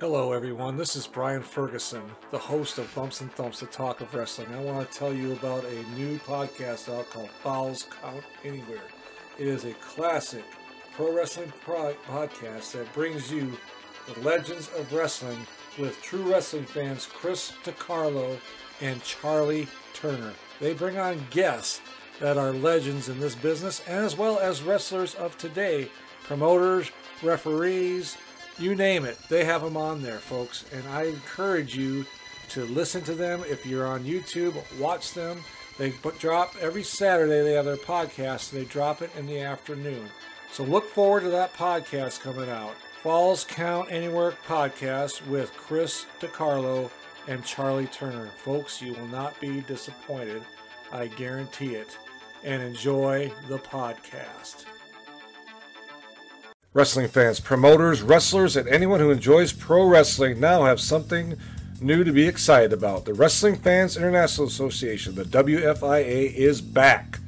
Hello, everyone. This is Brian Ferguson, the host of Bumps and Thumps, the talk of wrestling. I want to tell you about a new podcast out called Falls Count Anywhere. It is a classic pro wrestling pro- podcast that brings you the legends of wrestling with true wrestling fans Chris DiCarlo and Charlie Turner. They bring on guests that are legends in this business, as well as wrestlers of today, promoters, referees, you name it. They have them on there, folks. And I encourage you to listen to them. If you're on YouTube, watch them. They drop every Saturday. They have their podcast. They drop it in the afternoon. So look forward to that podcast coming out. Falls Count Anywhere podcast with Chris DiCarlo and Charlie Turner. Folks, you will not be disappointed. I guarantee it. And enjoy the podcast. Wrestling fans, promoters, wrestlers, and anyone who enjoys pro wrestling now have something new to be excited about. The Wrestling Fans International Association, the WFIA, is back.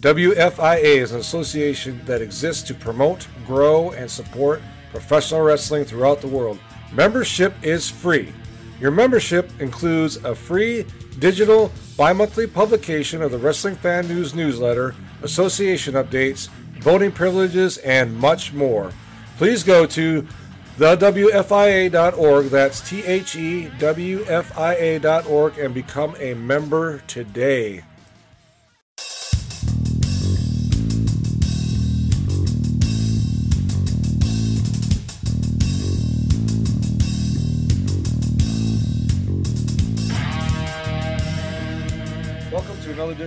WFIA is an association that exists to promote, grow, and support professional wrestling throughout the world. Membership is free. Your membership includes a free digital bi monthly publication of the Wrestling Fan News newsletter, association updates, voting privileges, and much more. Please go to thewfia.org, that's T H E W F I A.org, and become a member today.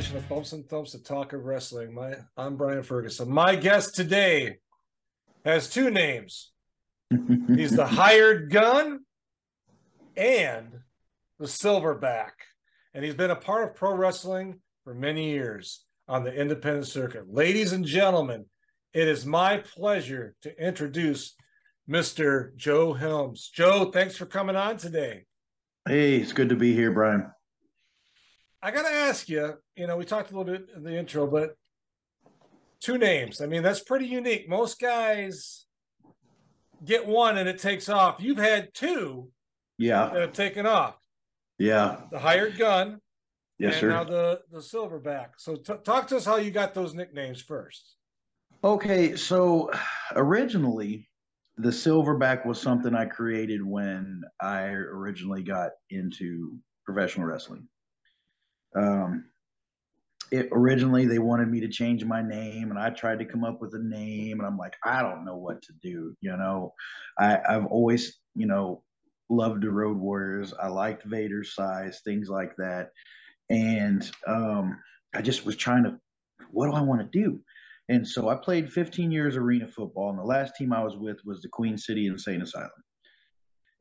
Edition of Bumps and Thumps, the talk of wrestling. My, I'm Brian Ferguson. My guest today has two names. He's the hired gun and the silverback. And he's been a part of pro wrestling for many years on the independent circuit. Ladies and gentlemen, it is my pleasure to introduce Mr. Joe Helms. Joe, thanks for coming on today. Hey, it's good to be here, Brian. I got to ask you, you know, we talked a little bit in the intro, but two names. I mean, that's pretty unique. Most guys get one and it takes off. You've had two yeah that have taken off. Yeah. The hired gun. Yes, and sir. Now the the silverback. So t- talk to us how you got those nicknames first. Okay, so originally the silverback was something I created when I originally got into professional wrestling. Um, it originally they wanted me to change my name, and I tried to come up with a name, and I'm like, I don't know what to do. You know, I, I've always, you know, loved the Road Warriors. I liked Vader's size, things like that, and um, I just was trying to, what do I want to do? And so I played 15 years arena football, and the last team I was with was the Queen City Insane Asylum.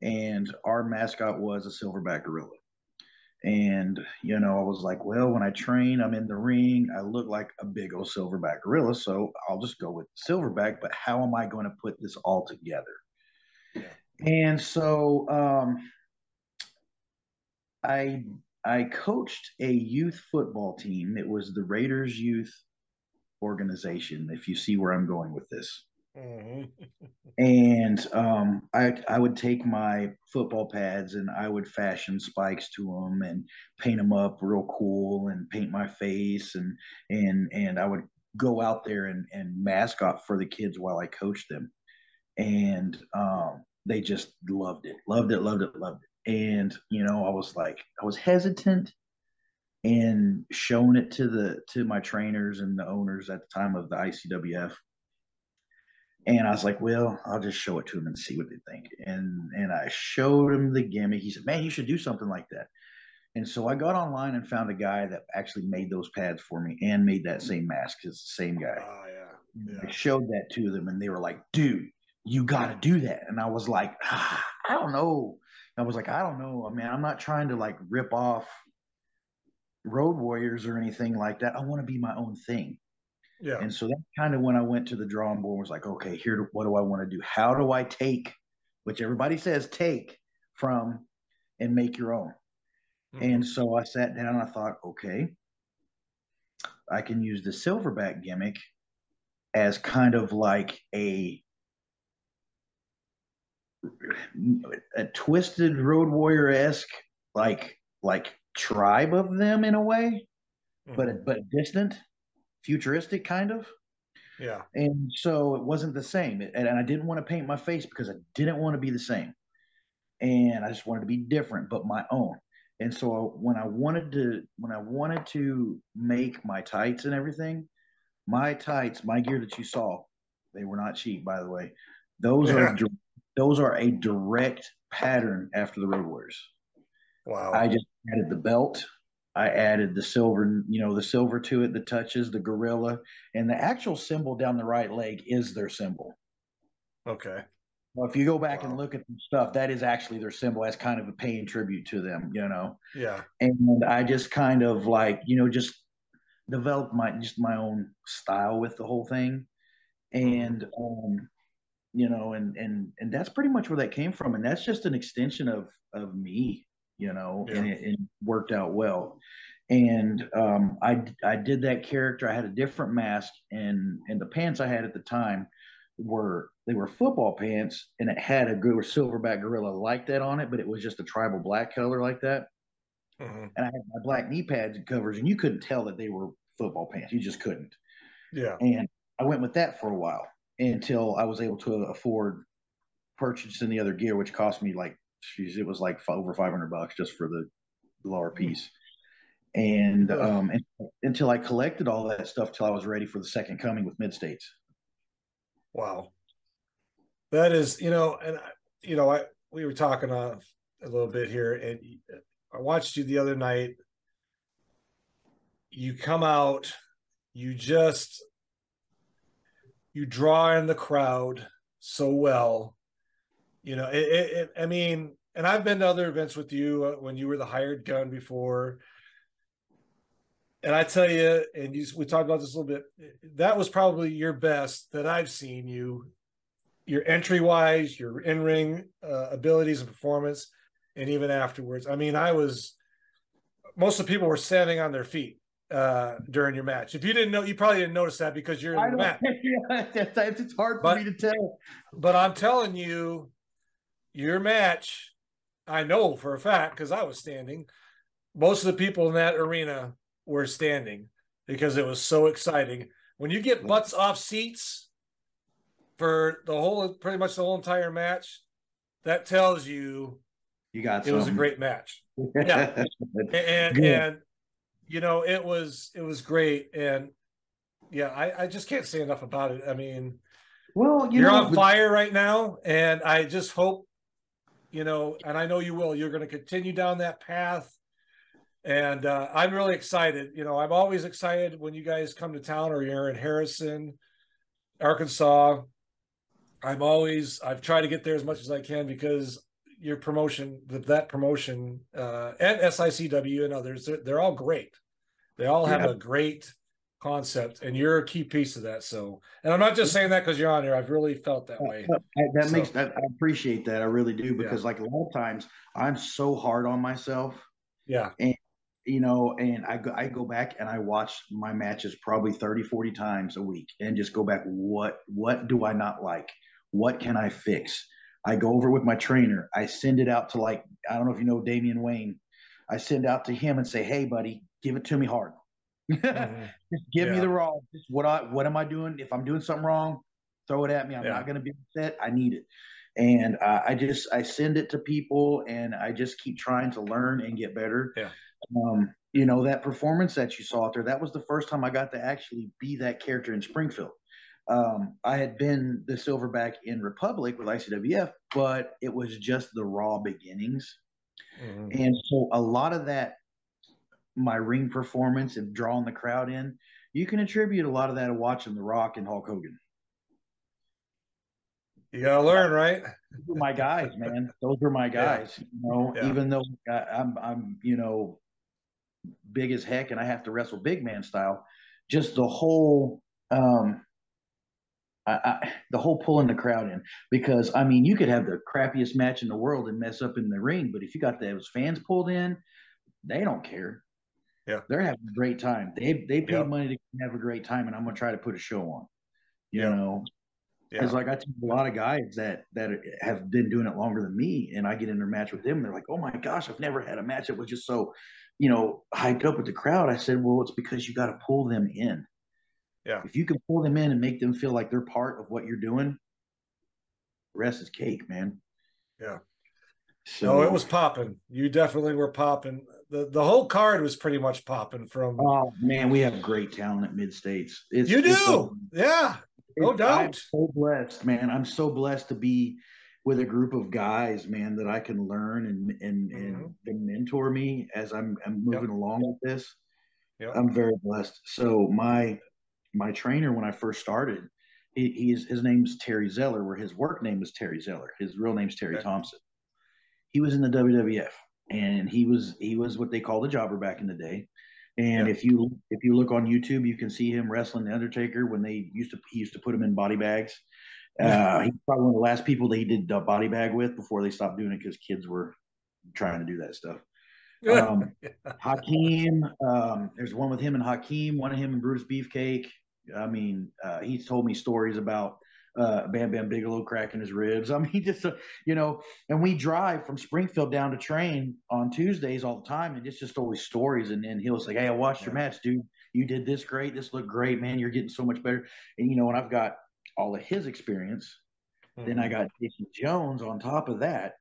And our mascot was a silverback gorilla. And, you know, I was like, well, when I train, I'm in the ring, I look like a big old silverback gorilla. So I'll just go with silverback. But how am I going to put this all together? Yeah. And so um, I I coached a youth football team. It was the Raiders Youth Organization, if you see where I'm going with this. Mm-hmm. and um, I I would take my football pads and I would fashion spikes to them and paint them up real cool and paint my face and and and I would go out there and and mascot for the kids while I coached them, and um, they just loved it, loved it, loved it, loved it. And you know, I was like, I was hesitant and showing it to the to my trainers and the owners at the time of the ICWF and I was like, well, I'll just show it to them and see what they think. And and I showed him the gimmick. He said, man, you should do something like that. And so I got online and found a guy that actually made those pads for me and made that same mask. It's the same guy. Oh yeah. yeah. I showed that to them and they were like, dude, you got to do that. And I was like, ah, I don't know. I was like, I don't know. I mean, I'm not trying to like rip off Road Warriors or anything like that. I want to be my own thing. Yeah. And so that's kind of when I went to the drawing board was like, okay, here, what do I want to do? How do I take, which everybody says take from and make your own? Mm-hmm. And so I sat down and I thought, okay, I can use the silverback gimmick as kind of like a a twisted road warrior esque like like tribe of them in a way, mm-hmm. but but distant, futuristic kind of. Yeah. And so it wasn't the same, and I didn't want to paint my face because I didn't want to be the same, and I just wanted to be different, but my own. And so when I wanted to when I wanted to make my tights and everything, my tights, my gear that you saw, they were not cheap, by the way. Those yeah. are those are a direct pattern after the Road Warriors. Wow. I just added the belt. I added the silver, you know, the silver to it, the touches, the gorilla, and the actual symbol down the right leg is their symbol. Okay. Well, if you go back wow. and look at the stuff, that is actually their symbol as kind of a paying tribute to them, you know. Yeah. And I just kind of like, you know, just developed my just my own style with the whole thing. And um, you know, and and and that's pretty much where that came from. And that's just an extension of of me, you know, yeah. and it, it, worked out well. And um, I I did that character. I had a different mask, and and the pants I had at the time were they were football pants, and it had a good silverback gorilla like that on it, but it was just a tribal black color like that. Mm-hmm. And I had my black knee pads and covers, and you couldn't tell that they were football pants. You just couldn't. Yeah. And I went with that for a while until I was able to afford purchasing the other gear, which cost me like, geez, it was like over 500 bucks just for the lower hmm. piece. And, um, and until I collected all that stuff till I was ready for the second coming with mid states. Wow. That is, you know, and you know, I we were talking uh, a little bit here, and I watched you the other night. You come out, you just you draw in the crowd so well. You know, it, it, it, I mean, and I've been to other events with you uh, when you were the hired gun before. And I tell you, and you, we talked about this a little bit. That was probably your best that I've seen you, your entry wise, your in ring uh, abilities and performance, and even afterwards. I mean, I was. Most of the people were standing on their feet uh, during your match. If you didn't know, you probably didn't notice that because you're in the match. it's hard for but, me to tell. But I'm telling you, your match, I know for a fact because I was standing. Most of the people in that arena were standing because it was so exciting. When you get butts off seats for the whole, pretty much the whole entire match, that tells you you got it something. was a great match. Yeah, and, and you know, it was it was great, and yeah, I, I just can't say enough about it. I mean, well, you are on fire right now, and I just hope, you know, and I know you will. You're going to continue down that path, and uh, I'm really excited. You know, I'm always excited when you guys come to town or you're in Harrison, Arkansas. I'm always I've tried to get there as much as I can because your promotion, that promotion, uh, and SICW and others, they're, they're all great. They all have yeah. a great concept, and you're a key piece of that. So, and I'm not just saying that because you're on here. I've really felt that oh, way. that so, makes that I appreciate that. I really do because, yeah. like a lot of times, I'm so hard on myself. Yeah. And you know, and I go, I go back and I watch my matches probably 30, 40 times a week and just go back. What, what do I not like? What can I fix? I go over with my trainer. I send it out to like, I don't know if you know Damian Wayne. I send out to him and say, Hey buddy, give it to me hard. Mm-hmm. just give yeah. me the raw. Just what I, what am I doing? If I'm doing something wrong, throw it at me. I'm yeah. not going to be upset. I need it. And uh, I just, I send it to people and I just keep trying to learn and get better. Yeah. Um, you know, that performance that you saw out there, that was the first time I got to actually be that character in Springfield um, I had been the silverback in Republic with ICWF, but it was just the raw beginnings. Mm-hmm. And so a lot of that, my ring performance and drawing the crowd in, you can attribute a lot of that to watching The Rock and Hulk Hogan. You gotta learn, right? My guys, man. Those were my guys. Yeah. You know, yeah. even though I'm, I'm, you know, big as heck, and I have to wrestle big man style. Just the whole um, I, I, the whole pulling the crowd in because I mean you could have the crappiest match in the world and mess up in the ring, but if you got those fans pulled in, they don't care. Yeah, they're having a great time. They they paid yep. money to have a great time, and I'm gonna try to put a show on. You know, Because yeah. like I teach a lot of guys that that have been doing it longer than me, and I get in their match with them, they're like, "Oh my gosh, I've never had a match that was just so, you know, hyped up with the crowd." I said, "Well, it's because you got to pull them in. Yeah. If you can pull them in and make them feel like they're part of what you're doing, the rest is cake, man." Yeah. So no, it was popping. You definitely were popping. The the whole card was pretty much popping from. Oh man, we have great talent at Mid States. You do, a, yeah, no doubt. I'm so blessed, man. I'm so blessed to be with a group of guys, man, that I can learn and and mm-hmm. and, mentor me as I'm I'm moving yep. along with this. Yep. I'm very blessed. So my my trainer when I first started, he, he's his name's Terry Zeller, where his work name is Terry Zeller. His real name's Terry okay. Thompson he was in the WWF and he was he was what they called a jobber back in the day. And yeah. if you if you look on YouTube, you can see him wrestling the Undertaker when they used to he used to put him in body bags. Uh, he's probably one of the last people that he did the body bag with before they stopped doing it because kids were trying to do that stuff. Um, Hakeem, um, there's one with him and Hakeem, one of him and Brutus Beefcake. I mean, uh, he's told me stories about uh, Bam Bam Bigelow cracking his ribs. I mean, just uh, you know, and we drive from Springfield down to train on Tuesdays all the time, and it's just always stories. And then he'll say, "Hey, I watched yeah. your match, dude. You did this great. This looked great, man. You're getting so much better." And you know, and I've got all of his experience. Mm-hmm. Then I mm-hmm. got Jason Jones on top of that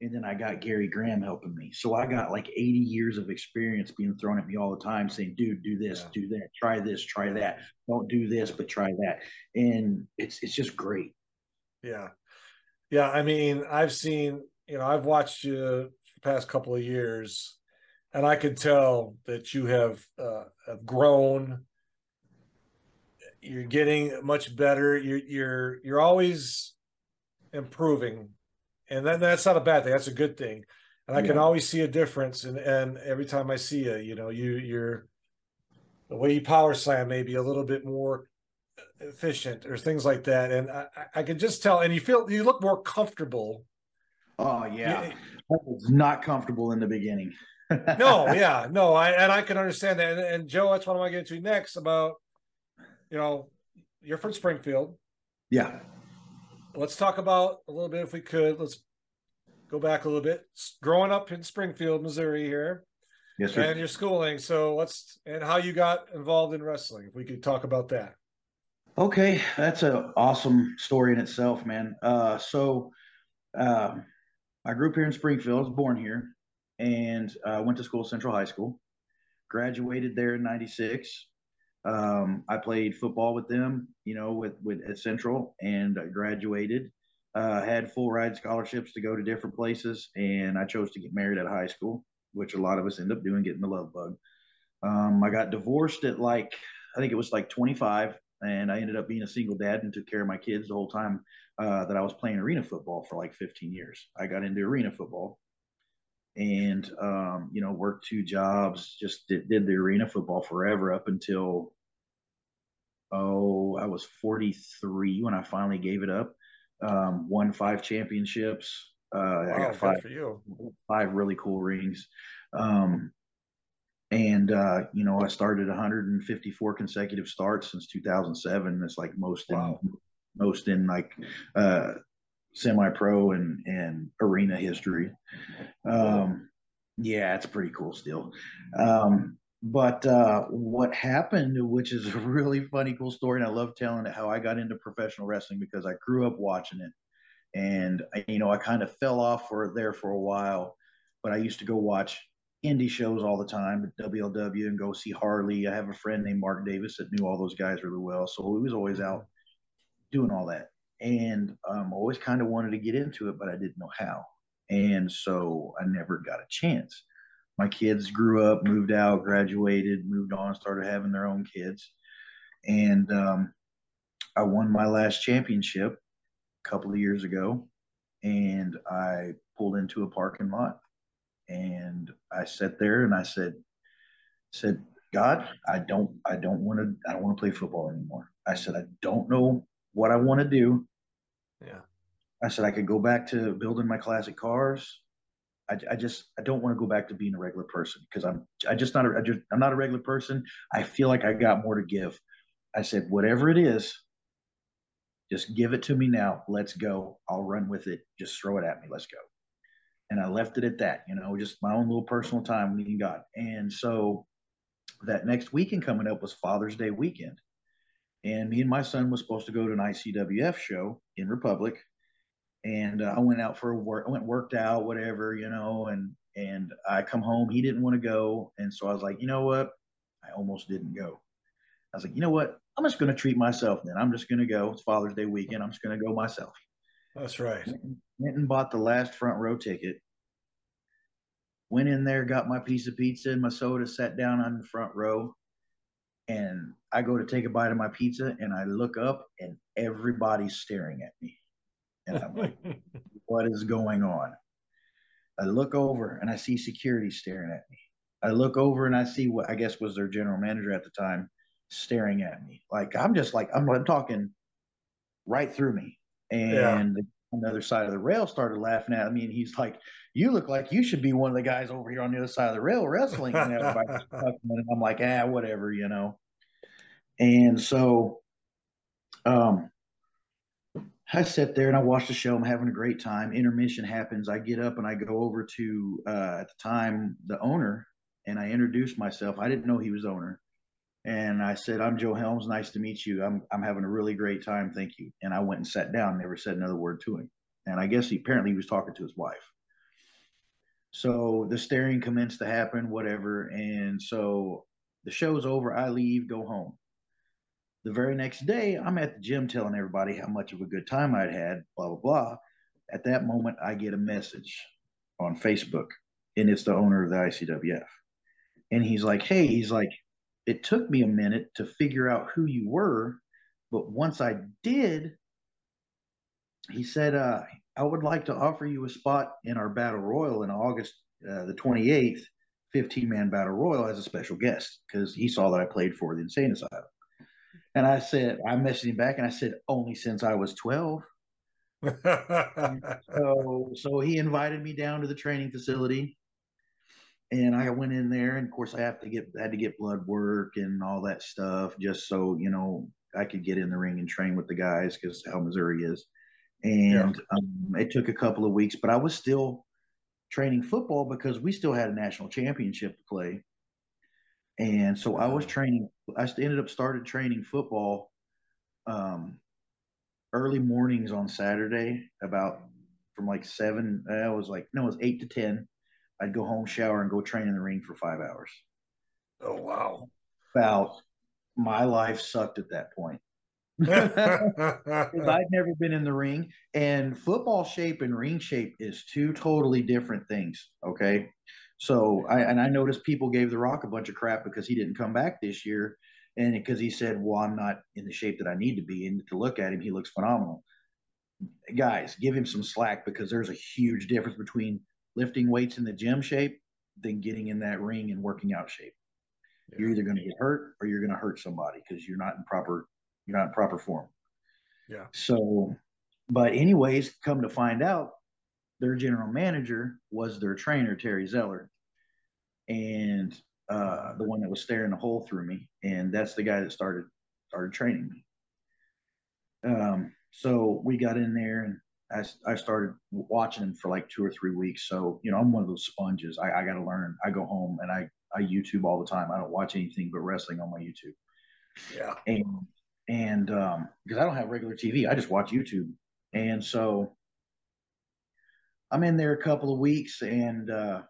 and then I got Gary Graham helping me. So I got like 80 years of experience being thrown at me all the time saying, dude, do this, yeah. do that, try this, try that. Don't do this, but try that. And it's it's just great. Yeah. Yeah. I mean, I've seen, you know, I've watched you the past couple of years, and I could tell that you have, uh, have grown. You're getting much better. You're you're you're always improving and then that's not a bad thing. That's a good thing. And I yeah. can always see a difference. And and every time I see you, you know, you you're the way you power slam maybe a little bit more efficient or things like that. And I, I can just tell. And you feel you look more comfortable. Oh yeah, you, I was not comfortable in the beginning. no, yeah, no, I and I can understand that. And, and Joe, that's what I want to get to next about. You know, you're from Springfield. Yeah let's talk about a little bit if we could. Let's go back a little bit. Growing up in Springfield, Missouri here. Yes, sir. And your schooling. So let's and how you got involved in wrestling. If we could talk about that. Okay, that's an awesome story in itself, man. Uh, so uh, I grew up here in Springfield. I was born here, and uh, went to school Central High School. Graduated there in '96. Um, I played football with them, you know, with with at Central, and graduated. Uh, had full ride scholarships to go to different places, and I chose to get married at high school, which a lot of us end up doing, getting the love bug. Um, I got divorced at like I think it was like 25, and I ended up being a single dad and took care of my kids the whole time uh, that I was playing arena football for like 15 years. I got into arena football, and um, you know worked two jobs just did, did, the arena football forever up until oh i was 43 when i finally gave it up um, won five championships uh, wow, i got five five really cool rings um, and uh, you know i started 154 consecutive starts since 2007 that's like most wow. in most in like uh, semi-pro and and arena history. Um, yeah, it's pretty cool still. Um, but uh, what happened, which is a really funny, cool story, and I love telling it, how I got into professional wrestling because I grew up watching it, and you know I kind of fell off for there for a while, but I used to go watch indie shows all the time at WLW and go see Harley. I have a friend named Mark Davis that knew all those guys really well, so he was always out doing all that and um, always kind of wanted to get into it, but I didn't know how. And so I never got a chance. My kids grew up, moved out, graduated, moved on, started having their own kids. And um, I won my last championship a couple of years ago. And I pulled into a parking lot and I sat there and I said, said, God, I don't, I don't want to, I don't want to play football anymore. I said, I don't know what I want to do. Yeah. I said I could go back to building my classic cars. I, I just I don't want to go back to being a regular person because I'm I just not a, I just, I'm not a regular person. I feel like I got more to give. I said whatever it is, Just give it to me now. Let's go. I'll run with it. Just throw it at me. Let's go. And I left it at that, you know, just my own little personal time with God. And so that next weekend coming up was Father's Day weekend. And me and my son was supposed to go to an ICWF show in Republic. And uh, I went out for a work, I went worked out, whatever, you know, and and I come home. He didn't want to go. And so I was like, you know what? I almost didn't go. I was like, you know what? I'm just going to treat myself then. I'm just going to go. It's Father's Day weekend. I'm just going to go myself. That's right. Went and bought the last front row ticket. Went in there, got my piece of pizza and my soda, sat down on the front row. And I go to take a bite of my pizza and I look up and everybody's staring at me. And I'm like, what is going on? I look over and I see security staring at me. I look over and I see what I guess was their general manager at the time staring at me. Like I'm just like I'm, I'm talking right through me. And yeah. on the other side of the rail started laughing at me and he's like, You look like you should be one of the guys over here on the other side of the rail wrestling. And I'm like, ah, whatever, you know. And so um I sit there and I watch the show. I'm having a great time. Intermission happens. I get up and I go over to uh, at the time the owner and I introduce myself. I didn't know he was owner, and I said, "I'm Joe Helms. Nice to meet you. I'm I'm having a really great time. Thank you." And I went and sat down. Never said another word to him. And I guess he apparently he was talking to his wife. So the staring commenced to happen, whatever. And so the show's over. I leave, go home. The very next day, I'm at the gym telling everybody how much of a good time I'd had, blah, blah, blah. At that moment, I get a message on Facebook, and it's the owner of the ICWF. And he's like, Hey, he's like, it took me a minute to figure out who you were. But once I did, he said, uh, I would like to offer you a spot in our battle royal in August uh, the 28th, 15 man battle royal as a special guest because he saw that I played for the insane asylum. And I said, I messaged him back and I said, only since I was 12. so, so he invited me down to the training facility and I went in there, and of course, I have to get had to get blood work and all that stuff, just so you know I could get in the ring and train with the guys because how Missouri is. And yeah. um, it took a couple of weeks, but I was still training football because we still had a national championship to play. And so I was training. I ended up started training football um, early mornings on Saturday, about from like seven. I was like no, it was eight to ten I'd go home, shower, and go train in the ring for five hours. Oh wow! About my life sucked at that point. I'd never been in the ring, and football shape and ring shape is two totally different things. Okay, so I and I noticed people gave The Rock a bunch of crap because he didn't come back this year, and because he said, "Well, I'm not in the shape that I need to be," and to look at him, he looks phenomenal. Guys, give him some slack because there's a huge difference between lifting weights in the gym shape than getting in that ring and working out shape. Yeah. You're either going to get hurt or you're going to hurt somebody because you're not in proper you're not in proper form. Yeah. So, but anyways, come to find out, their general manager was their trainer Terry Zeller, and uh, the one that was staring a hole through me, and that's the guy that started started training me. Um, so we got in there and I, I started watching him for like two or three weeks. So, you know, I'm one of those sponges. I, I got to learn. I go home and I, I YouTube all the time. I don't watch anything but wrestling on my YouTube. Yeah. And, and, um, because I don't have regular TV, I just watch YouTube. And so I'm in there a couple of weeks and, uh,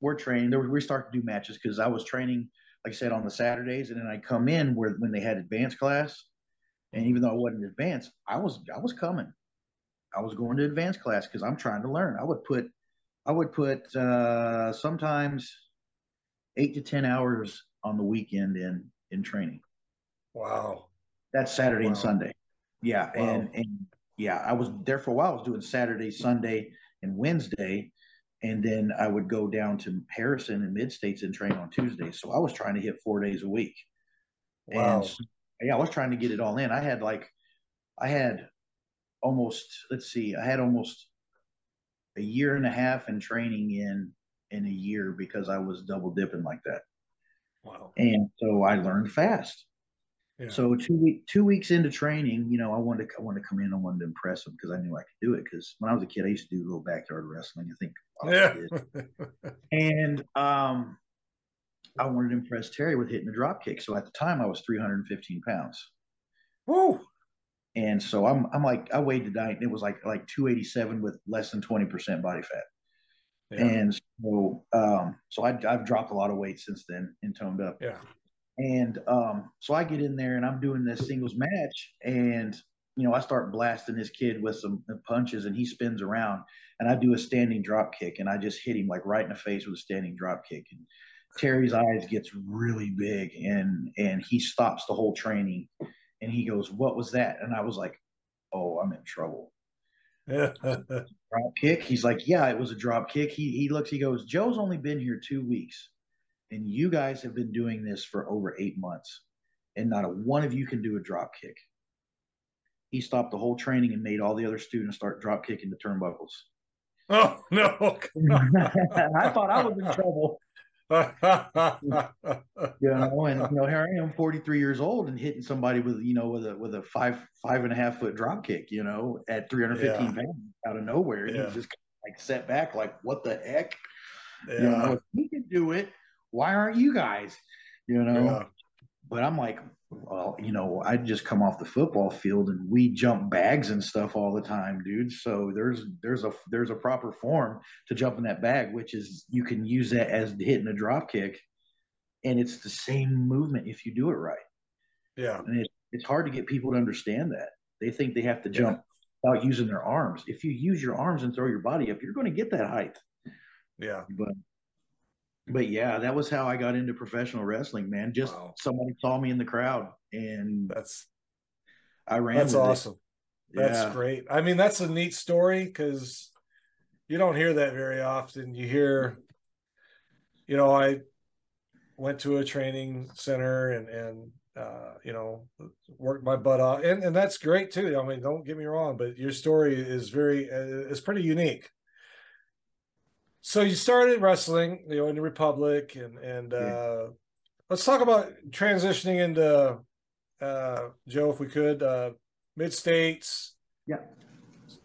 we're training. There, we start to do matches because I was training, like I said, on the Saturdays, and then I come in where when they had advanced class, and even though I wasn't advanced, I was I was coming. I was going to advanced class because I'm trying to learn. I would put, I would put uh, sometimes eight to ten hours on the weekend in in training. Wow. That's Saturday wow. and Sunday. Yeah, wow. and and yeah, I was there for a while. I was doing Saturday, Sunday, and Wednesday, and then I would go down to Harrison and Mid States and train on Tuesday. So I was trying to hit four days a week. Wow. And yeah, I was trying to get it all in. I had like, I had almost let's see, I had almost a year and a half in training in in a year because I was double dipping like that. Wow. And so I learned fast. Yeah. So two week two weeks into training, you know, I wanted to I wanted to come in. I wanted to impress them because I knew I could do it. Because when I was a kid, I used to do a little backyard wrestling. I think. Yeah. and um, I wanted to impress Terry with hitting the drop kick. So at the time, I was 315 pounds. Woo! And so I'm I'm like I weighed tonight, and it was like like 287 with less than 20 percent body fat. Yeah. And so um, so I, I've dropped a lot of weight since then and toned up. Yeah. And um, so I get in there and I'm doing this singles match, and you know I start blasting this kid with some punches, and he spins around, and I do a standing drop kick, and I just hit him like right in the face with a standing drop kick, and Terry's eyes gets really big, and and he stops the whole training, and he goes, "What was that?" And I was like, "Oh, I'm in trouble." drop kick. He's like, "Yeah, it was a drop kick." He he looks, he goes, "Joe's only been here two weeks." And you guys have been doing this for over eight months, and not a one of you can do a drop kick. He stopped the whole training and made all the other students start drop kicking the turnbuckles. Oh no! I thought I was in trouble. you know, and you know, here I am, 43 years old, and hitting somebody with you know with a with a five five and a half foot drop kick, you know, at 315 yeah. pounds out of nowhere. And yeah. just like set back, like what the heck? Yeah. You know, if he can do it, why aren't you guys? You know. Yeah. But I'm like, well, you know, I just come off the football field and we jump bags and stuff all the time, dude. So there's there's a there's a proper form to jump in that bag, which is you can use that as hitting a drop kick, and it's the same movement if you do it right. Yeah, and it's it's hard to get people to understand that. They think they have to jump yeah. without using their arms. If you use your arms and throw your body up, you're going to get that height. Yeah, but but yeah, that was how I got into professional wrestling, man. Just wow. somebody saw me in the crowd and that's I ran. That's awesome. That's great. I mean, that's a neat story because you don't hear that very often. You hear, you know, I went to a training center and and uh, you know worked my butt off, and and that's great too. I mean, don't get me wrong, but your story is very uh, it's pretty unique so you started wrestling, you know, in the Republic, and and yeah. uh, let's talk about transitioning into uh, Joe, if we could, uh, mid states, yeah,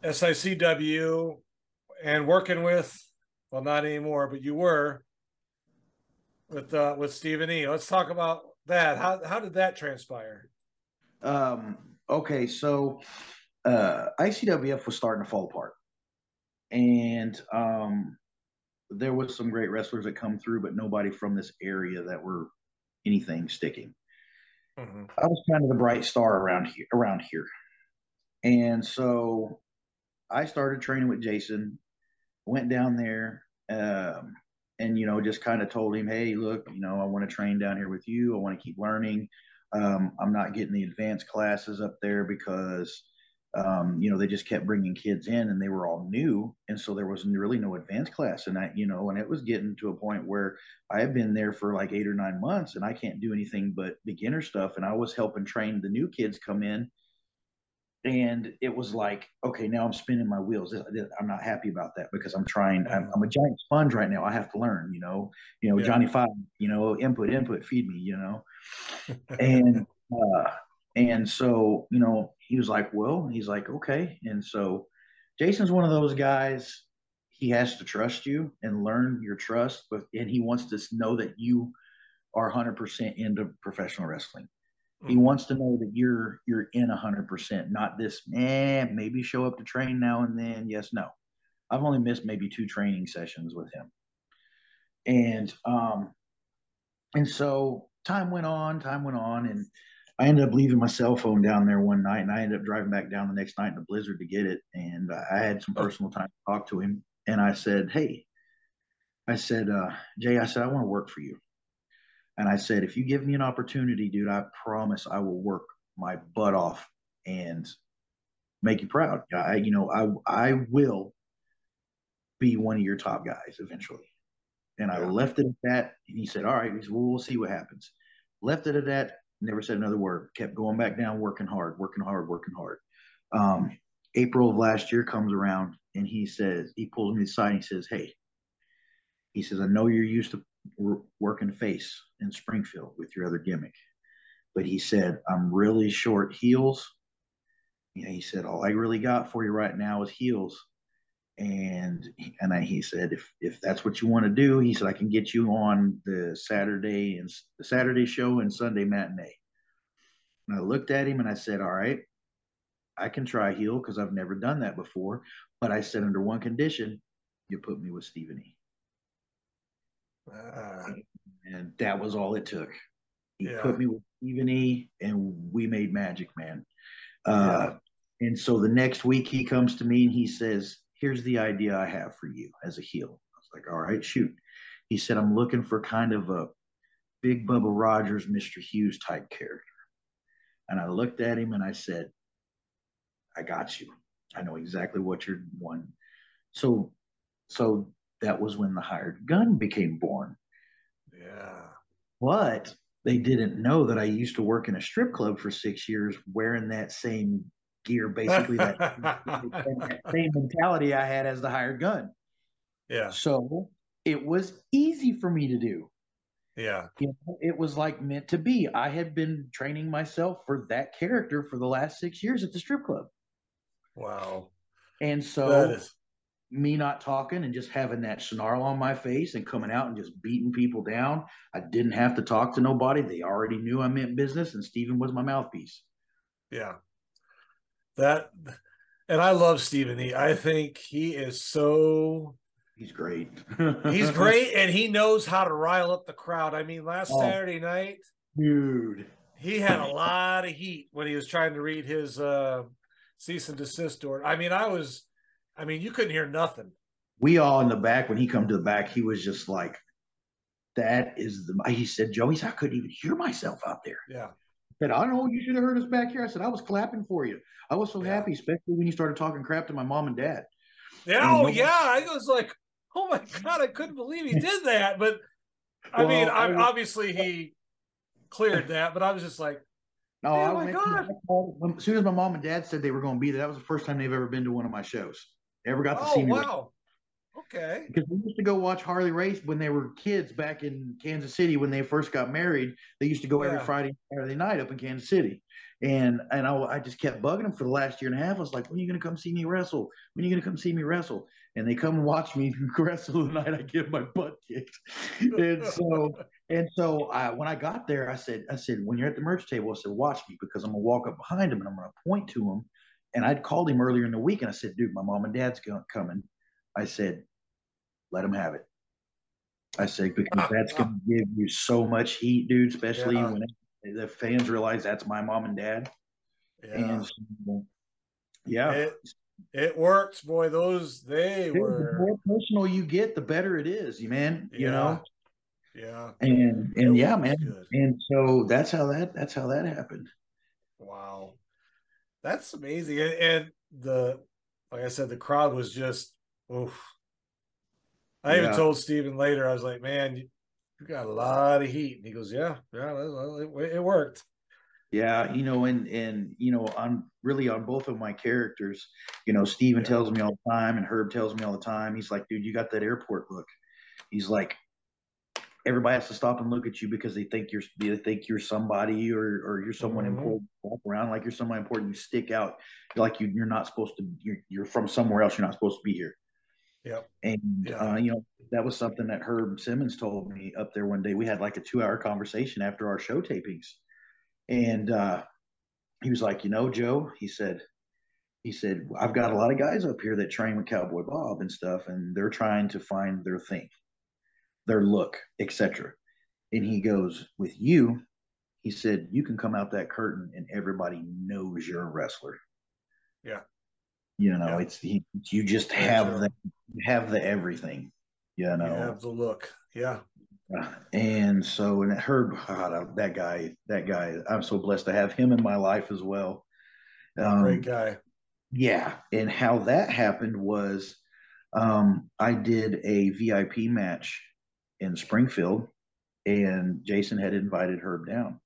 SICW, and working with, well, not anymore, but you were with uh, with Stephen E. Let's talk about that. How how did that transpire? Um. Okay, so uh, ICWF was starting to fall apart, and um, there was some great wrestlers that come through, but nobody from this area that were anything sticking. Mm-hmm. I was kind of the bright star around here. Around here, and so I started training with Jason. Went down there, um, and you know, just kind of told him, "Hey, look, you know, I want to train down here with you. I want to keep learning. Um, I'm not getting the advanced classes up there because." Um, you know, they just kept bringing kids in and they were all new. And so there was really no advanced class. And I, you know, and it was getting to a point where I had been there for like eight or nine months and I can't do anything but beginner stuff. And I was helping train the new kids come in. And it was like, okay, now I'm spinning my wheels. I'm not happy about that because I'm trying. I'm, I'm a giant sponge right now. I have to learn, you know, you know, yeah. Johnny Five, you know, input, input, feed me, you know, and uh, and so, you know, he was like, well, he's like, okay. And so Jason's one of those guys, he has to trust you and learn your trust, but and he wants to know that you are 100% into professional wrestling. Mm-hmm. He wants to know that you're you're in 100%, not this, eh, maybe show up to train now and then. Yes, no. I've only missed maybe two training sessions with him. And um and so time went on, time went on and I ended up leaving my cell phone down there one night, and I ended up driving back down the next night in a blizzard to get it. And I had some oh. personal time to talk to him, and I said, "Hey," I said, uh, "Jay," I said, "I want to work for you." And I said, "If you give me an opportunity, dude, I promise I will work my butt off and make you proud. I, you know, I I will be one of your top guys eventually." And I left it at that. And he said, "All right." He said, "Well, we'll see what happens." Left it at that never said another word. Kept going back down, working hard, working hard, working hard. Um, April of last year comes around and he says, he pulls me aside and he says, Hey, he says, I know you're used to working face in Springfield with your other gimmick. but he said, I'm really short heels. Know, he said, all I really got for you right now is heels. And and I, he said, if if that's what you want to do, he said, I can get you on the Saturday and the Saturday show and Sunday matinee. And I looked at him and I said, all right, I can try heel because I've never done that before. But I said, under one condition, you put me with Stephen E. Uh, and that was all it took. He yeah. put me with Stephen E. and we made magic, man. Uh, yeah. And so the next week he comes to me and he says, Here's the idea I have for you as a heel. I was like, All right, shoot. He said, I'm looking for kind of a big Bubba Rogers, Mr. Hughes type character. And I looked at him and I said, I got you. I know exactly what you're wanting. So, so that was when the hired gun became born. Yeah. But they didn't know that I used to work in a strip club for six years wearing that same gear, basically that, that same mentality I had as the hired gun. Yeah. So it was easy for me to do. Yeah. You know, it was like meant to be. I had been training myself for that character for the last six years at the strip club. Wow. And so is... me not talking and just having that snarl on my face and coming out and just beating people down. I didn't have to talk to nobody. They already knew I meant business and Stephen was my mouthpiece. Yeah. That and I love Stephen E. I think he is so He's great. he's great and he knows how to rile up the crowd. I mean, last oh, Saturday night, dude, he had a lot of heat when he was trying to read his uh cease and desist order. I mean, I was, I mean, you couldn't hear nothing. We all in the back when he come to the back, he was just like, "That is the." He said, "Joey, I couldn't even hear myself out there." Yeah. I said, "I don't know. You should have heard us back here." I said, "I was clapping for you. I was so yeah. happy, especially when you started talking crap to my mom and dad." Yeah. Oh, yeah. I was like, "Oh my god, I couldn't believe he did that." But I well, mean, I, obviously he cleared that, but I was just like, no, oh my God. As soon as my mom and dad said they were going to be there, that was the first time they've ever been to one of my shows. They ever got to oh, see me. Wow. Okay. Because we used to go watch Harley Race when they were kids back in Kansas City when they first got married. They used to go yeah. every Friday, Saturday night up in Kansas City. And and I, I just kept bugging them for the last year and a half. I was like, when are you going to come see me wrestle? When are you going to come see me wrestle? And they come and watch me wrestle the night I get my butt kicked. and so and so I, when I got there, I said, I said, when you're at the merch table, I said, watch me because I'm gonna walk up behind him and I'm gonna point to him. And I'd called him earlier in the week and I said, dude, my mom and dad's coming. I said, let him have it. I said, because that's gonna give you so much heat, dude, especially yeah. when the fans realize that's my mom and dad. Yeah. And so, yeah. It, it works, boy. Those they dude, were the more personal you get, the better it is, you man. You know, yeah. And and yeah, man. Good. And so that's how that that's how that happened. Wow. That's amazing. And, and the like I said, the crowd was just oof. I yeah. even told Stephen later, I was like, man, you, you, got a lot of heat. And he goes, Yeah, yeah, it, it worked. Yeah, you know, and and you know, on really on both of my characters, you know, Stephen yeah. tells me all the time and Herb tells me all the time. He's like, dude, you got that airport look. He's like, everybody has to stop and look at you because they think you're they think you're somebody or or you're someone mm-hmm. important. Walk around like you're somebody important. You stick out like you you're not supposed to. You're you're from somewhere else. You're not supposed to be here. Yep. And yeah. uh, you know that was something that Herb Simmons told me up there one day. We had like a two hour conversation after our show tapings, and uh, he was like, you know, Joe, he said, he said, I've got a lot of guys up here that train with Cowboy Bob and stuff, and they're trying to find their thing their look, etc. And he goes, with you, he said, you can come out that curtain and everybody knows you're a wrestler. Yeah. You know, yeah. it's he, you just have sure. the have the everything. You know, you have the look. Yeah. Uh, and so, and Herb, God, that guy, that guy, I'm so blessed to have him in my life as well. Um, Great guy. Yeah. And how that happened was um, I did a VIP match in Springfield, and Jason had invited Herb down.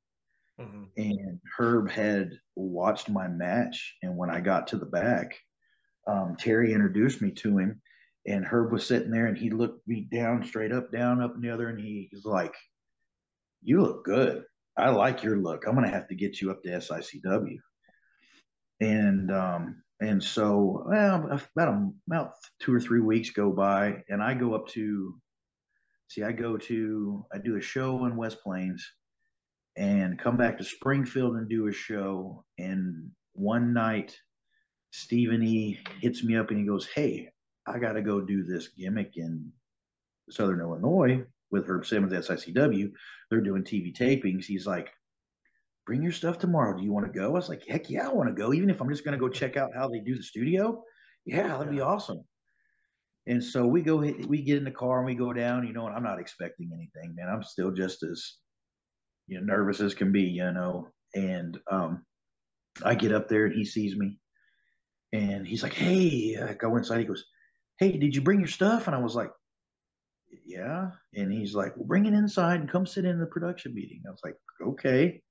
Mm-hmm. And Herb had watched my match, and when I got to the back, um, Terry introduced me to him, and Herb was sitting there, and he looked me down, straight up, down, up, and the other, and he was like, "You look good." I like your look. I'm gonna have to get you up to SICW. And um, and so well, about a, about two or three weeks go by, and I go up to see, I go to I do a show in West Plains, and come back to Springfield and do a show. And one night, Stephen E hits me up and he goes, "Hey, I got to go do this gimmick in Southern Illinois with Herb Simmons at SICW. They're doing TV tapings. He's like, bring your stuff tomorrow. Do you want to go? I was like, heck yeah, I want to go. Even if I'm just going to go check out how they do the studio. Yeah, that'd be awesome. And so we go, we get in the car and we go down. You know, and I'm not expecting anything, man. I'm still just as, you know, nervous as can be, you know. And um, I get up there and he sees me, and he's like, "Hey," I go inside. He goes, "Hey, did you bring your stuff?" And I was like, yeah. And he's like, well, bring it inside and come sit in the production meeting. I was like, okay.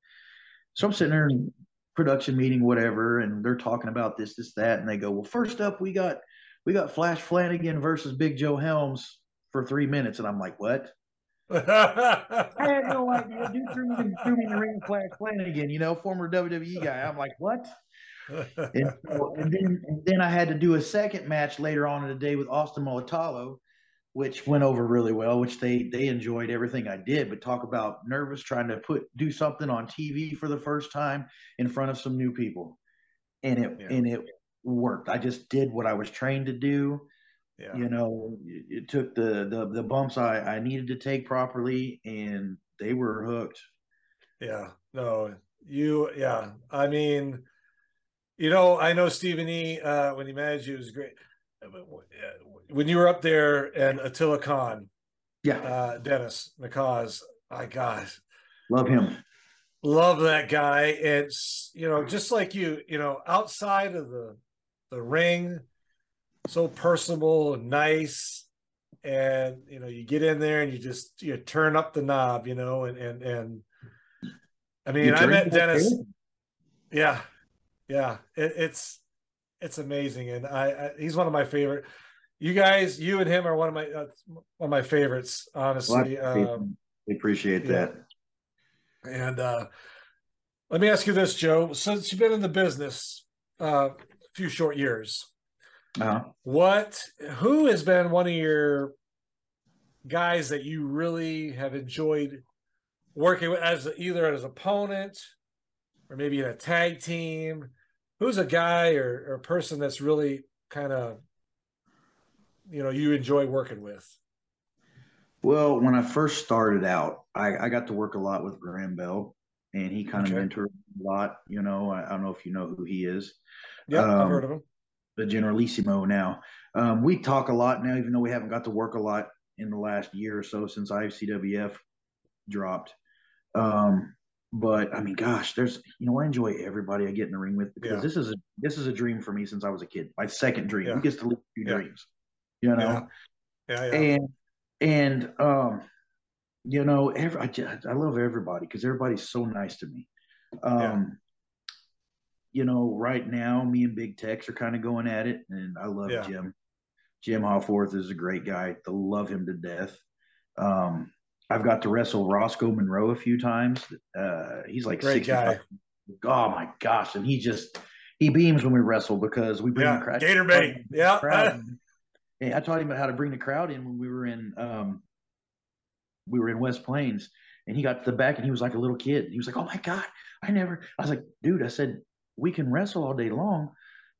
So I'm sitting there in production meeting, whatever, and they're talking about this, this, that, and they go, well, first up, we got we got Flash Flanagan versus Big Joe Helms for three minutes, and I'm like, what? I had no idea. Dude threw me, threw me in the ring, Flash Flanagan, you know, former WWE guy. I'm like, what? And, so, and then and then I had to do a second match later on in the day with Austin Molatalo which went over really well, which they they enjoyed everything I did. But talk about nervous trying to put do something on TV for the first time in front of some new people, and it yeah. and it worked. I just did what I was trained to do. Yeah. You know, it, it took the, the the bumps I I needed to take properly, and they were hooked. Yeah. No, you. Yeah. I mean, you know, I know Stephen E. Uh, when he managed you was great when you were up there and Attila Khan, yeah, uh, Dennis Nakaz, my God, love him, love that guy. It's you know just like you, you know, outside of the the ring, so personable and nice, and you know you get in there and you just you turn up the knob, you know, and and and I mean I met Dennis. Yeah, yeah, it, it's it's amazing, and I, I, he's one of my favorite. You guys, you and him are one of my uh, one of my favorites, honestly. Well, um, we appreciate yeah. that. And uh, let me ask you this, Joe: since you've been in the business uh, a few short years, uh-huh. what who has been one of your guys that you really have enjoyed working with as either as opponent or maybe in a tag team. Who's a guy or, or a person that's really kind of you know you enjoy working with? Well when i first started out i, I got to work a lot with graham bell and he kind okay. of mentored a lot you know. I, I, don't know if you know who he is. Yeah um, i've heard of him. the generalissimo now. Um, we talk a lot now even though we haven't got to work a lot in the last year or so since icwf dropped. Um, but I mean, gosh, there's you know I enjoy everybody I get in the ring with because yeah. this is a this is a dream for me since I was a kid. My second dream. Yeah. Who gets to live two yeah. dreams? You know. Yeah. yeah. And and um, you know, every I, just, I love everybody because everybody's so nice to me. Um, you know, right now, me and Big Tex are kind of going at it, and I love Jim. Jim Hawforth is a great guy. I love him to death. Um, I've got to wrestle Roscoe Monroe a few times. Uh, he's like great guy. Oh my gosh, and he just he beams when we wrestle because we bring yeah, the crowd. Gator bait, yeah. Crowd. and I taught him how to bring the crowd in when we were in um, we were in West Plains, and he got to the back and he was like a little kid. He was like, "Oh my god, I never." I was like, "Dude," I said, "We can wrestle all day long,"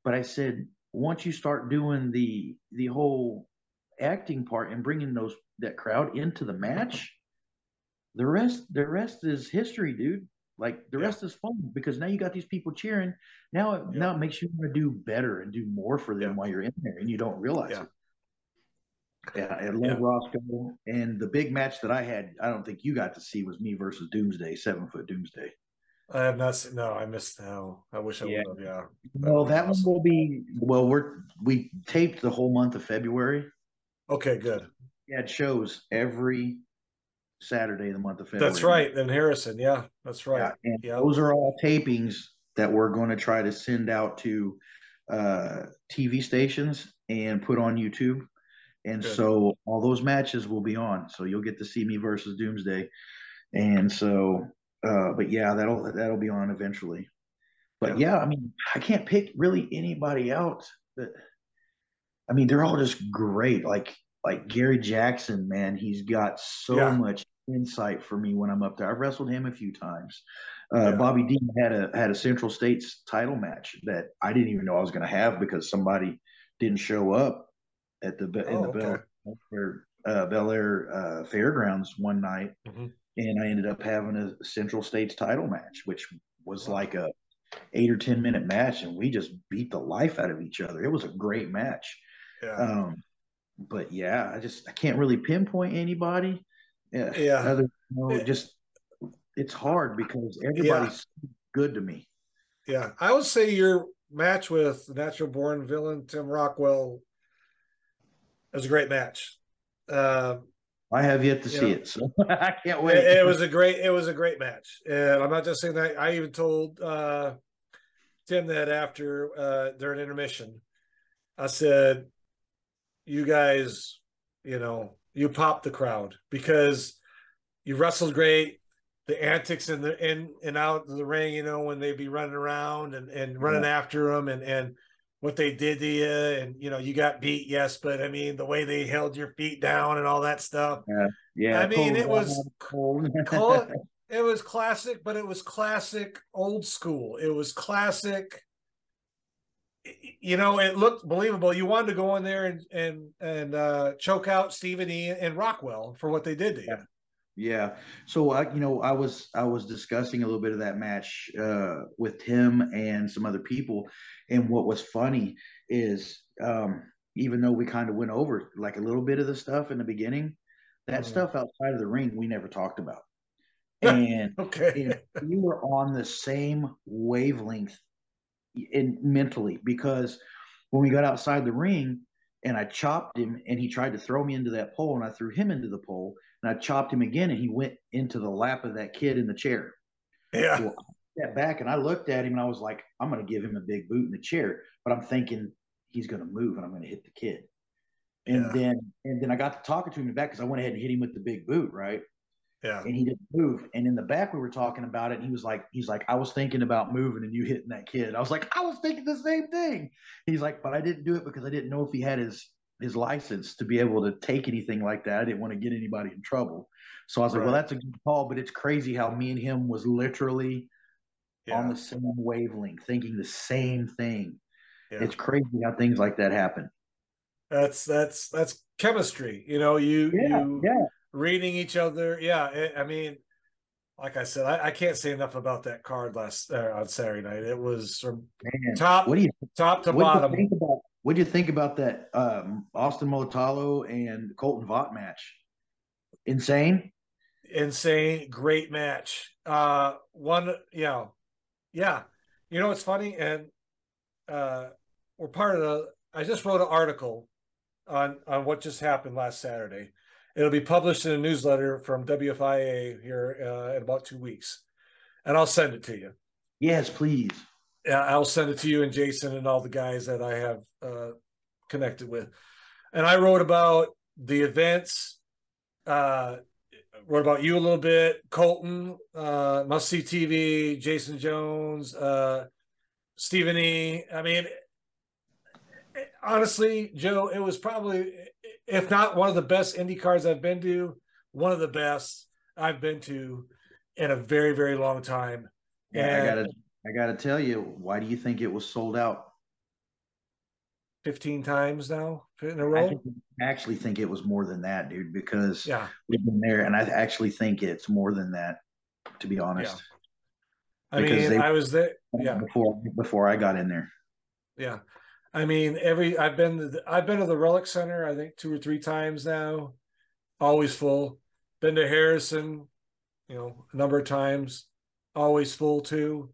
but I said, once you start doing the the whole acting part and bringing those that crowd into the match the rest, the rest is history, dude. Like the yeah. rest is fun because now you got these people cheering. Now, it, yeah. now it makes you want to do better and do more for them yeah. while you're in there, and you don't realize it. Yeah, I love Roscoe. And the big match that I had, I don't think you got to see, was me versus Doomsday, seven foot Doomsday. I have not seen. No, I missed. Now I wish I would have. Yeah. That well, that awesome. one will be. Well, we're we taped the whole month of February. Okay, good. Yeah, it shows every Saturday, the month of February. That's right. Then Harrison. Yeah, that's right. Yeah, those are all tapings that we're going to try to send out to uh, TV stations and put on YouTube. And Good. so all those matches will be on. So you'll get to see me versus Doomsday. And so Uh, but yeah, that'll that'll be on eventually. But yeah. yeah, I mean, I can't pick really anybody out. That I mean, they're all just great. Like like Gary Jackson, man, he's got so yeah. much insight for me when I'm up there. I've wrestled him a few times. Uh, yeah. Bobby Dean had a had a Central States title match that I didn't even know I was going to have because somebody didn't show up at the in oh, the okay. Bell Air, uh, Bel Air uh, Fairgrounds one night, mm-hmm. and I ended up having a Central States title match, which was wow. like a eight or ten minute match, and we just beat the life out of each other. It was a great match. Yeah. Um, but yeah, I just I can't really pinpoint anybody. Yeah. Yeah. Other, you know, just it's hard because everybody's yeah. good to me. Yeah, I would say your match with natural born villain Tim Rockwell was a great match. Uh, I have yet to see know, it, so I can't wait. It, it, was a great, it was a great match, and I'm not just saying that. I even told uh, Tim that after uh, during intermission, I said, "You guys, you know, you popped the crowd because you wrestled great. The antics in the in and out of the ring, you know, when they'd be running around and, and running yeah. after them and and what they did to you and you know you got beat yes but i mean the way they held your feet down and all that stuff yeah yeah i mean it was cold. it was classic but it was classic old school it was classic you know, it looked believable. You wanted to go in there and and and uh, choke out Stephen E. and Rockwell for what they did to you. Yeah. So I, you know, I was I was discussing a little bit of that match uh, with Tim and some other people, and what was funny is um, even though we kind of went over like a little bit of the stuff in the beginning, that mm-hmm. stuff outside of the ring we never talked about. And okay, and we were on the same wavelength in mentally because when we got outside the ring and I chopped him and he tried to throw me into that pole and I threw him into the pole and I chopped him again and he went into the lap of that kid in the chair. Yeah. So I stepped back and I looked at him and I was like, I'm going to give him a big boot in the chair, but I'm thinking he's going to move and I'm going to hit the kid. And yeah. then and then I got to talking to him back because I went ahead and hit him with the big boot, right? Yeah. And he didn't move. And in the back, we were talking about it. And he was like, he's like, I was thinking about moving and you hitting that kid. I was like, I was thinking the same thing. He's like, but I didn't do it because I didn't know if he had his his license to be able to take anything like that. I didn't want to get anybody in trouble. So I was right. like, well, that's a good call, but it's crazy how me and him was literally yeah. on the same wavelength, thinking the same thing. Yeah. It's crazy how things like that happen. That's that's that's chemistry. You know, you yeah, you yeah reading each other. Yeah, it, I mean, like I said, I, I, can't say enough about that card last uh, on Saturday night. It was from Man, top, what do you top to bottom. Do about, what do you think about that um, Austin Mulitalo and Colton Vaught match? Insane, insane, great match. Uh, one, you know, yeah, you know it's funny, and uh, we're part of the. I just wrote an article on on what just happened last Saturday It'll be published in a newsletter from WFIA here uh, in about two weeks, and I'll send it to you. Yes, please. Yeah, I'll send it to you and Jason and all the guys that I have uh, connected with. And I wrote about the events. Uh, wrote about you a little bit, Colton, uh, Must See TV, Jason Jones, uh, Stephen E. I mean, honestly, Joe, it was probably if not one of the best Indy cars I've been to, one of the best I've been to in a very, very long time. Yeah, and I gotta I gotta tell you, why do you think it was sold out? 15 times now in a row? I actually think it was more than that, dude, because yeah. we've been there and I actually think it's more than that, to be honest. Yeah. I because mean, they, I was there yeah. before before I got in there. Yeah. I mean, every I've been to the, I've been to the Relic Center I think two or three times now, always full. Been to Harrison, you know, a number of times, always full too.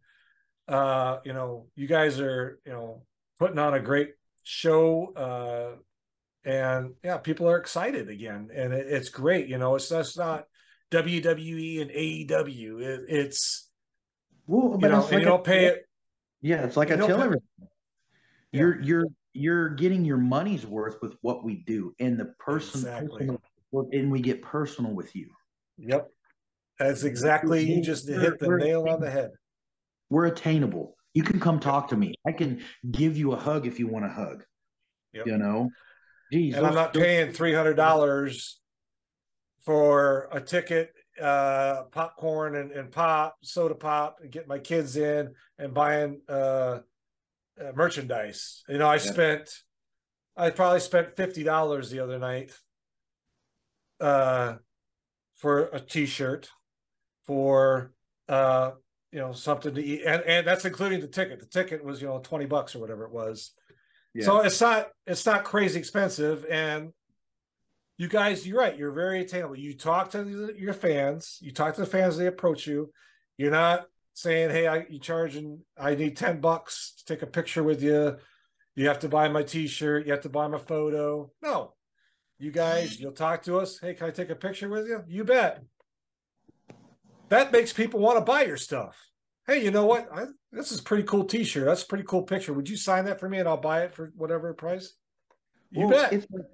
Uh, you know, you guys are you know putting on a great show, uh, and yeah, people are excited again, and it, it's great. You know, it's just not WWE and AEW. It, it's well, you know, like you don't pay it. Yeah, it's like I tell everyone you're you're you're getting your money's worth with what we do and the person exactly. personal, and we get personal with you yep That's exactly you just hit the nail on the head. We're attainable. You can come talk to me. I can give you a hug if you want a hug. Yep. You know, Jeez, and I'm not paying three hundred dollars for a ticket, uh, popcorn and, and pop, soda pop, and get my kids in and buying uh, uh merchandise. You know, I yeah. spent, I probably spent fifty dollars the other night uh, for a T-shirt, for uh, you know something to eat, and and that's including the ticket. The ticket was you know twenty bucks or whatever it was. Yeah. So it's not it's not crazy expensive, and you guys, you're right. You're very attainable. You talk to your fans. You talk to the fans. They approach you. You're not saying, "Hey, I you charging? I need ten bucks to take a picture with you. You have to buy my T-shirt. You have to buy my photo." No, you guys, you'll talk to us. Hey, can I take a picture with you? You bet. That makes people want to buy your stuff. Hey, you know what? I, this is pretty cool T-shirt. That's a pretty cool picture. Would you sign that for me and I'll buy it for whatever price? You well, bet. It's like,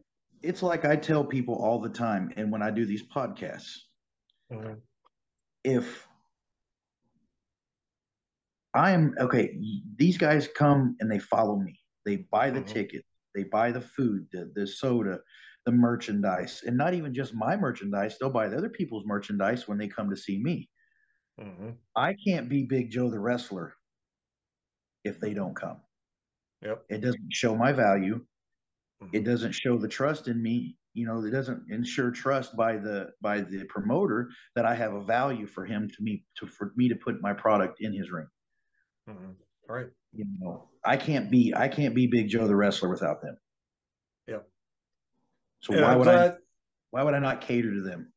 it's like I tell people all the time, and when I do these podcasts, mm-hmm. if I am okay, these guys come and they follow me. They buy the mm-hmm. ticket, they buy the food, the, the soda, the merchandise, and not even just my merchandise. They'll buy the other people's merchandise when they come to see me. Mm-hmm. I can't be Big Joe the wrestler if they don't come. Yep. It doesn't show my value. Mm-hmm. It doesn't show the trust in me. You know, it doesn't ensure trust by the by the promoter that I have a value for him to me to for me to put my product in his ring. Mm-hmm. Right. You know, I can't be I can't be Big Joe the wrestler without them. Yeah. So why would glad, I why would I not cater to them?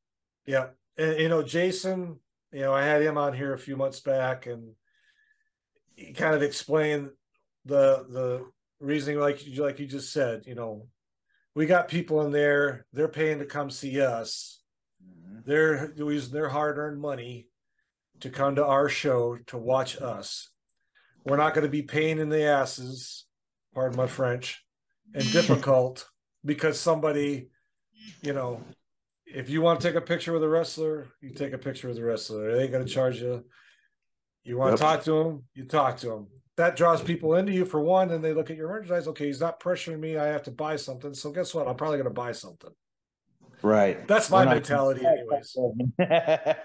Yeah. And you know, Jason, you know, I had him on here a few months back and he kind of explained the the reasoning like you like you just said, you know, we got people in there, they're paying to come see us. Mm-hmm. They're using their hard-earned money to come to our show to watch us. We're not going to be paying in the asses, pardon my French, and difficult because somebody, you know, if you want to take a picture with a wrestler, you take a picture with a wrestler. They ain't going to charge you. You want yep. to talk to him, you talk to him. That draws people into you for one, and they look at your merchandise. Okay, he's not pressuring me. I have to buy something. So guess what? I'm probably going to buy something. Right. That's my mentality, anyways.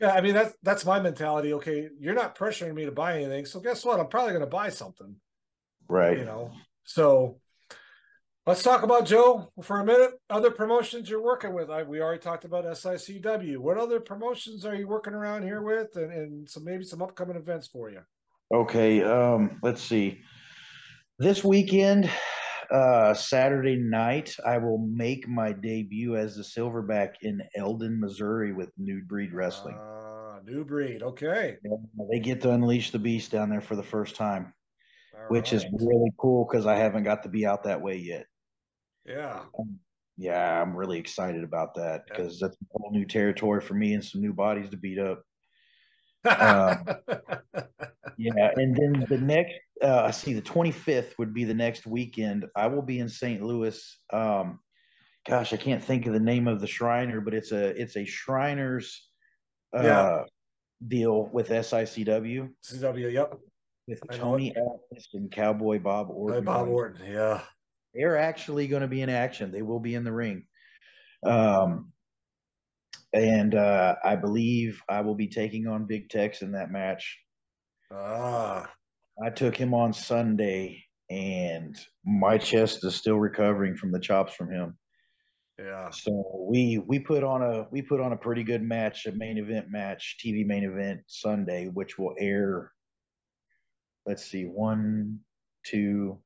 yeah, I mean that's that's my mentality. Okay, you're not pressuring me to buy anything, so guess what? I'm probably going to buy something. Right. You know. So Let's talk about Joe for a minute. Other promotions you're working with. I, we already talked about SICW. What other promotions are you working around here with, and, and some maybe some upcoming events for you? Okay, um, let's see. This weekend, uh, Saturday night, I will make my debut as the Silverback in Eldon, Missouri, with New Breed Wrestling. Uh, new Breed, okay. Yeah, they get to unleash the beast down there for the first time, All which right. is really cool because I haven't got to be out that way yet. Yeah. Um, yeah, I'm really excited about that because yeah. that's a whole new territory for me and some new bodies to beat up. um, yeah, and then the next, uh, I see the 25th would be the next weekend. I will be in St. Louis. Um, gosh, I can't think of the name of the Shriner, but it's a it's a Shriners uh, yeah. deal with SICW. CW, yep. With Tony Atlas and Cowboy Bob Orton. Bob Orton, yeah they're actually going to be in action. They will be in the ring. Um, and uh, I believe I will be taking on Big Tex in that match. Ah. I took him on Sunday, and my chest is still recovering from the chops from him. Yeah. So we we put on a we put on a pretty good match, a main event match, TV main event Sunday, which will air. Let's see, one, two,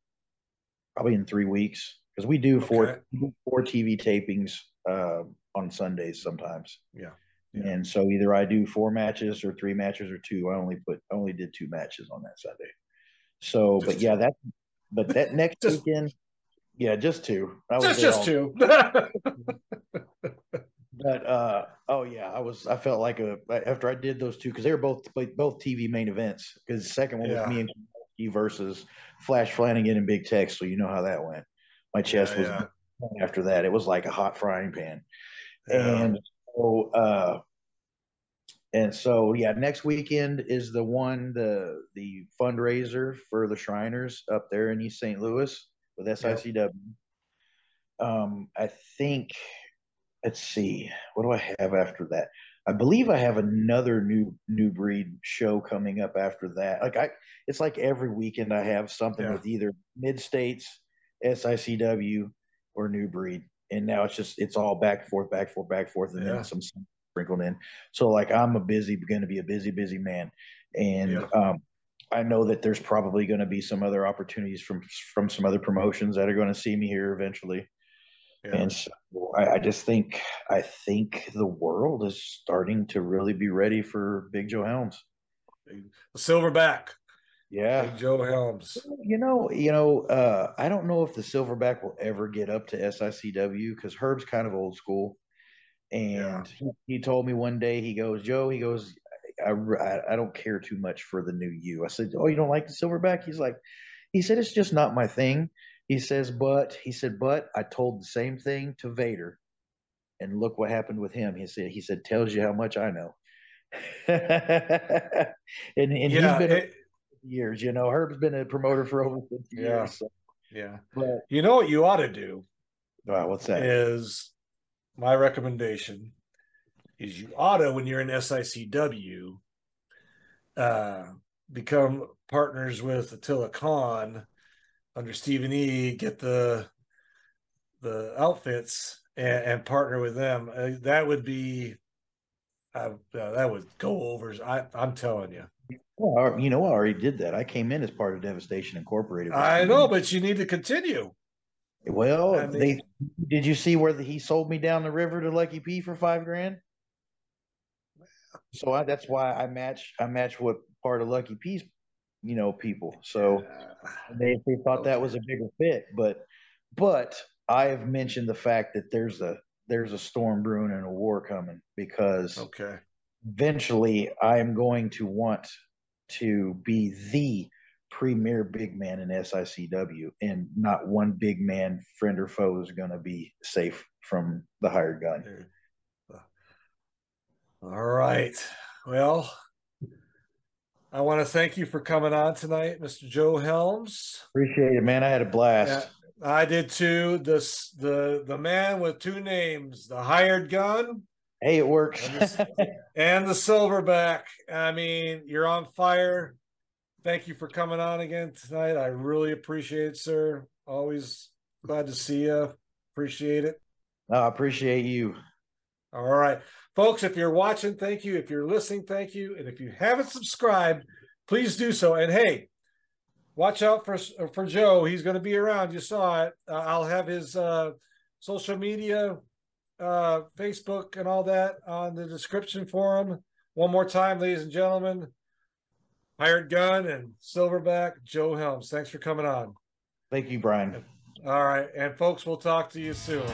probably in three weeks because we do four okay. four TV tapings uh, on Sundays sometimes. Yeah. Yeah. And so either I do four matches or three matches or two. I only put only did two matches on that Sunday. So, just but yeah, that but that next just, weekend, yeah, just two. I was just just two. but uh oh yeah, I was I felt like a after I did those two because they were both both TV main events because the second one yeah. was me and versus Flash Flanagan and Big Tex. So you know how that went. My chest yeah, was after that. It was like a hot frying pan. And so uh, and so yeah, next weekend is the one the the fundraiser for the Shriners up there in East St. Louis with SICW. Yep. Um, I think let's see, what do I have after that? I believe I have another new new breed show coming up after that. Like I, it's like every weekend I have something yeah. with either mid states, SICW, or new breed, and now it's just it's all back and forth, back and forth, back and forth, and yeah. then some sprinkled in. So like I'm a busy, going to be a busy, busy man, and yeah. um, I know that there's probably going to be some other opportunities from from some other promotions that are going to see me here eventually. Yeah. And so I, I, just think I think the world is starting to really be ready for Big Joe Helms. Silverback. Yeah. Big Joe Helms. You know, you know, uh, I don't know if the silverback will ever get up to SICW because Herb's kind of old school. And yeah. he, he, told me one day, he goes, Joe, he goes, I, I, I don't care too much for the new you. I said, Oh, you don't like the silverback? He's like, he said, it's just not my thing. He says, but he said, but I told the same thing to Vader, and look what happened with him. He said, he said, tells you how much I know. and and yeah, he's been it, years. You know, Herb's been a promoter for over fifty yeah, years. So. Yeah, but you know what you ought to do? Wow, what's that? Is my recommendation is you ought to when you're in SICW, uh, become partners with Attila Khan under Stephen E. Get the the outfits and, and partner with them. Uh, that would be uh, that would go over. I, I'm telling you. Well, you know, I already did that. I came in as part of Devastation Incorporated. I know, but you need to continue. Well, I mean, they did you see where the, he sold me down the river to Lucky P for five grand? So I, that's why I match I match what part of Lucky P's you know, people. So they, they thought that was a bigger fit. But but I have mentioned the fact that there's a there's a storm brewing and a war coming because okay eventually I am going to want to be the premier big man in SICW and not one big man friend or foe is going to be safe from the hired gun. All right. Well, I want to thank you for coming on tonight, Mr. Joe Helms. Appreciate it, man. I had a blast. Yeah, I did too. This the the man with two names, the hired gun. Hey, it works. and, the, and the silverback. I mean, you're on fire. Thank you for coming on again tonight. I really appreciate it, sir. Always glad to see you. Appreciate it. I appreciate you. All right. Folks, if you're watching, thank you. If you're listening, thank you. And if you haven't subscribed, please do so. And hey, watch out for for Joe. He's going to be around. You saw it. Uh, I'll have his uh, social media, uh, Facebook, and all that on the description for him. One more time, ladies and gentlemen. Hired Gun and Silverback, Joe Helms. Thanks for coming on. Thank you, Brian. All right. And folks, we'll talk to you soon.